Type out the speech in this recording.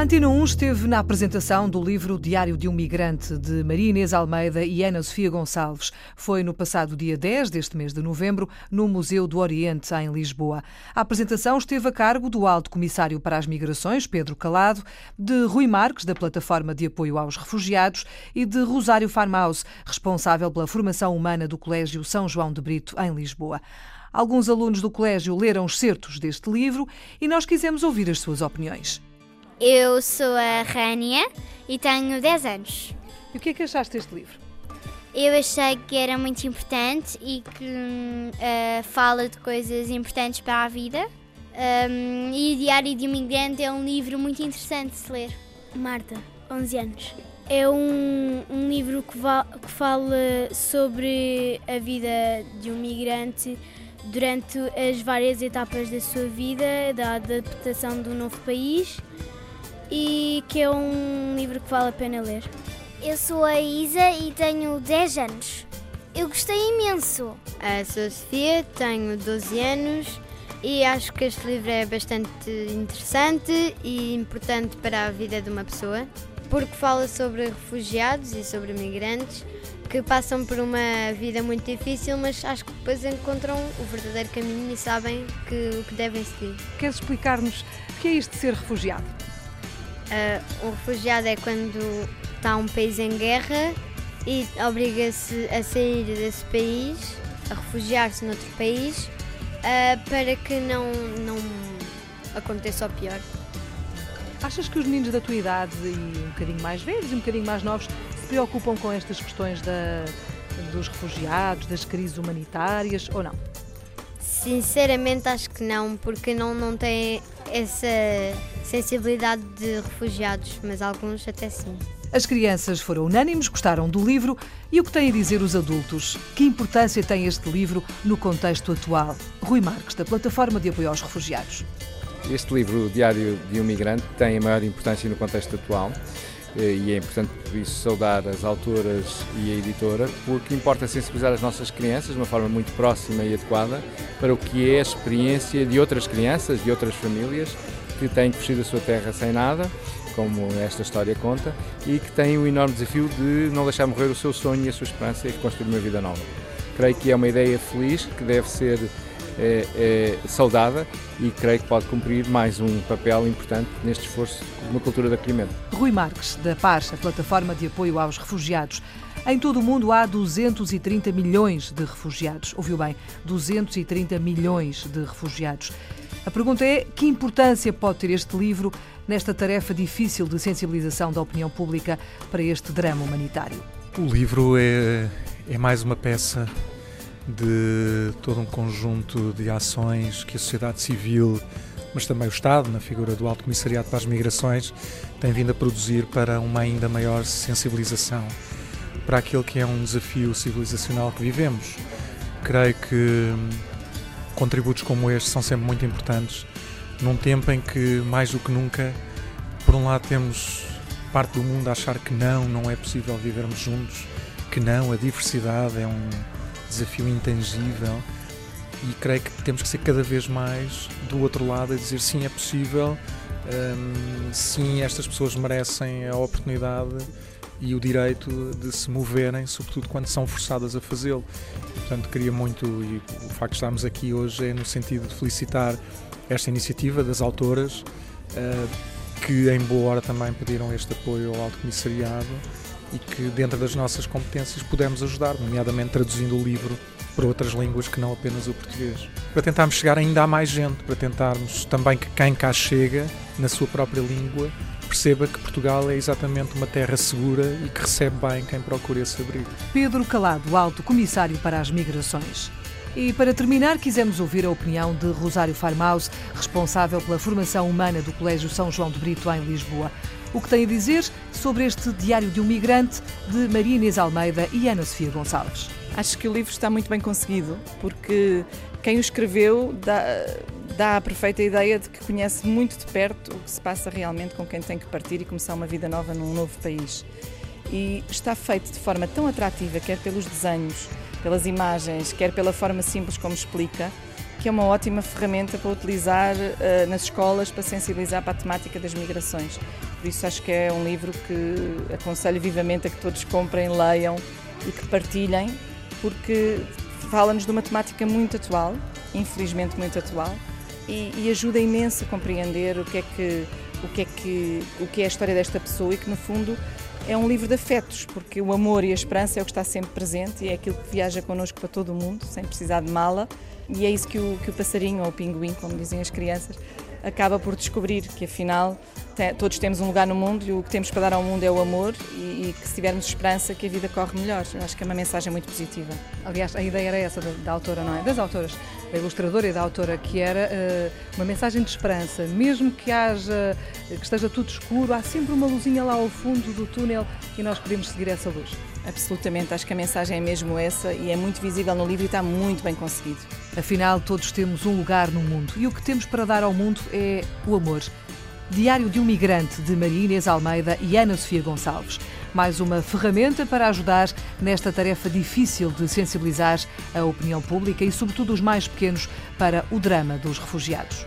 Antena 1 esteve na apresentação do livro Diário de um Migrante, de Maria Inês Almeida e Ana Sofia Gonçalves. Foi no passado dia 10 deste mês de novembro, no Museu do Oriente, em Lisboa. A apresentação esteve a cargo do Alto Comissário para as Migrações, Pedro Calado, de Rui Marques, da Plataforma de Apoio aos Refugiados, e de Rosário Farmaus, responsável pela formação humana do Colégio São João de Brito, em Lisboa. Alguns alunos do colégio leram excertos deste livro e nós quisemos ouvir as suas opiniões. Eu sou a Rania e tenho 10 anos. E o que é que achaste deste livro? Eu achei que era muito importante e que uh, fala de coisas importantes para a vida. Um, e Diário de um Migrante é um livro muito interessante de se ler. Marta, 11 anos. É um, um livro que, que fala sobre a vida de um migrante durante as várias etapas da sua vida, da adaptação do novo país e que é um livro que vale a pena ler. Eu sou a Isa e tenho 10 anos. Eu gostei imenso. A Sofia, tenho 12 anos e acho que este livro é bastante interessante e importante para a vida de uma pessoa, porque fala sobre refugiados e sobre migrantes que passam por uma vida muito difícil, mas acho que depois encontram o verdadeiro caminho e sabem que, o que devem seguir. Queres explicar-nos o que é isto de ser refugiado? Uh, um refugiado é quando está um país em guerra e obriga-se a sair desse país, a refugiar-se noutro país, uh, para que não, não aconteça o pior. Achas que os meninos da tua idade e um bocadinho mais velhos e um bocadinho mais novos se preocupam com estas questões da, dos refugiados, das crises humanitárias ou não? Sinceramente acho que não, porque não, não têm essa sensibilidade de refugiados, mas alguns até sim. As crianças foram unânimes, gostaram do livro e o que têm a dizer os adultos? Que importância tem este livro no contexto atual? Rui Marques, da Plataforma de Apoio aos Refugiados. Este livro, Diário de um Migrante, tem a maior importância no contexto atual eh, e é importante por isso saudar as autoras e a editora, porque importa sensibilizar as nossas crianças de uma forma muito próxima e adequada para o que é a experiência de outras crianças, de outras famílias que têm fugir da sua terra sem nada, como esta história conta, e que têm o enorme desafio de não deixar morrer o seu sonho e a sua esperança e construir uma vida nova. Creio que é uma ideia feliz que deve ser é, é, saudada e creio que pode cumprir mais um papel importante neste esforço de uma cultura de acolhimento. Rui Marques, da PAS, a Plataforma de Apoio aos Refugiados. Em todo o mundo há 230 milhões de refugiados. Ouviu bem? 230 milhões de refugiados. A pergunta é: que importância pode ter este livro nesta tarefa difícil de sensibilização da opinião pública para este drama humanitário? O livro é, é mais uma peça de todo um conjunto de ações que a sociedade civil, mas também o Estado, na figura do Alto Comissariado para as Migrações, tem vindo a produzir para uma ainda maior sensibilização para aquele que é um desafio civilizacional que vivemos. Creio que contributos como este são sempre muito importantes num tempo em que, mais do que nunca, por um lado temos parte do mundo a achar que não, não é possível vivermos juntos, que não, a diversidade é um desafio intangível e creio que temos que ser cada vez mais do outro lado a dizer sim, é possível, um, sim, estas pessoas merecem a oportunidade e o direito de se moverem, sobretudo quando são forçadas a fazê-lo. Portanto, queria muito, e o facto de estarmos aqui hoje é no sentido de felicitar esta iniciativa das autoras, uh, que em boa hora também pediram este apoio ao Alto Comissariado e que dentro das nossas competências pudemos ajudar, nomeadamente traduzindo o livro para outras línguas que não apenas o português. Para tentarmos chegar ainda a mais gente, para tentarmos também que quem cá chega, na sua própria língua, perceba que Portugal é exatamente uma terra segura e que recebe bem quem procura esse abrigo. Pedro Calado, Alto Comissário para as Migrações. E para terminar, quisemos ouvir a opinião de Rosário Farmaus, responsável pela formação humana do Colégio São João de Brito, em Lisboa o que tem a dizer sobre este Diário de um Migrante de Maria Inês Almeida e Ana Sofia Gonçalves. Acho que o livro está muito bem conseguido, porque quem o escreveu dá, dá a perfeita ideia de que conhece muito de perto o que se passa realmente com quem tem que partir e começar uma vida nova num novo país. E está feito de forma tão atrativa, quer pelos desenhos, pelas imagens, quer pela forma simples como explica, que é uma ótima ferramenta para utilizar uh, nas escolas para sensibilizar para a temática das migrações. Por isso acho que é um livro que aconselho vivamente a que todos comprem, leiam e que partilhem, porque fala-nos de uma temática muito atual, infelizmente muito atual, e, e, ajuda imenso a compreender o que é que o que é que o que é a história desta pessoa e que no fundo é um livro de afetos, porque o amor e a esperança é o que está sempre presente e é aquilo que viaja connosco para todo o mundo, sem precisar de mala. E é isso que o, que o passarinho, ou o pinguim, como dizem as crianças, acaba por descobrir que afinal todos temos um lugar no mundo e o que temos para dar ao mundo é o amor e, e, que se tivermos esperança que a vida corre melhor. Eu acho que é uma mensagem muito positiva. Aliás, a ideia era essa da, da autora, não é? Das autoras, da ilustradora e da autora, que era uh, uma mensagem de esperança. Mesmo que haja, que esteja tudo escuro, há sempre uma luzinha lá ao fundo do túnel e nós podemos seguir essa luz. Absolutamente, acho que a mensagem é mesmo essa e é muito visível no livro e está muito bem conseguido. Afinal, todos temos um lugar no mundo e o que temos para dar ao mundo é o amor. Diário de um Migrante, de Maria Inês Almeida e Ana Sofia Gonçalves. Mais uma ferramenta para ajudar nesta tarefa difícil de sensibilizar a opinião pública e, sobretudo, os mais pequenos para o drama dos refugiados.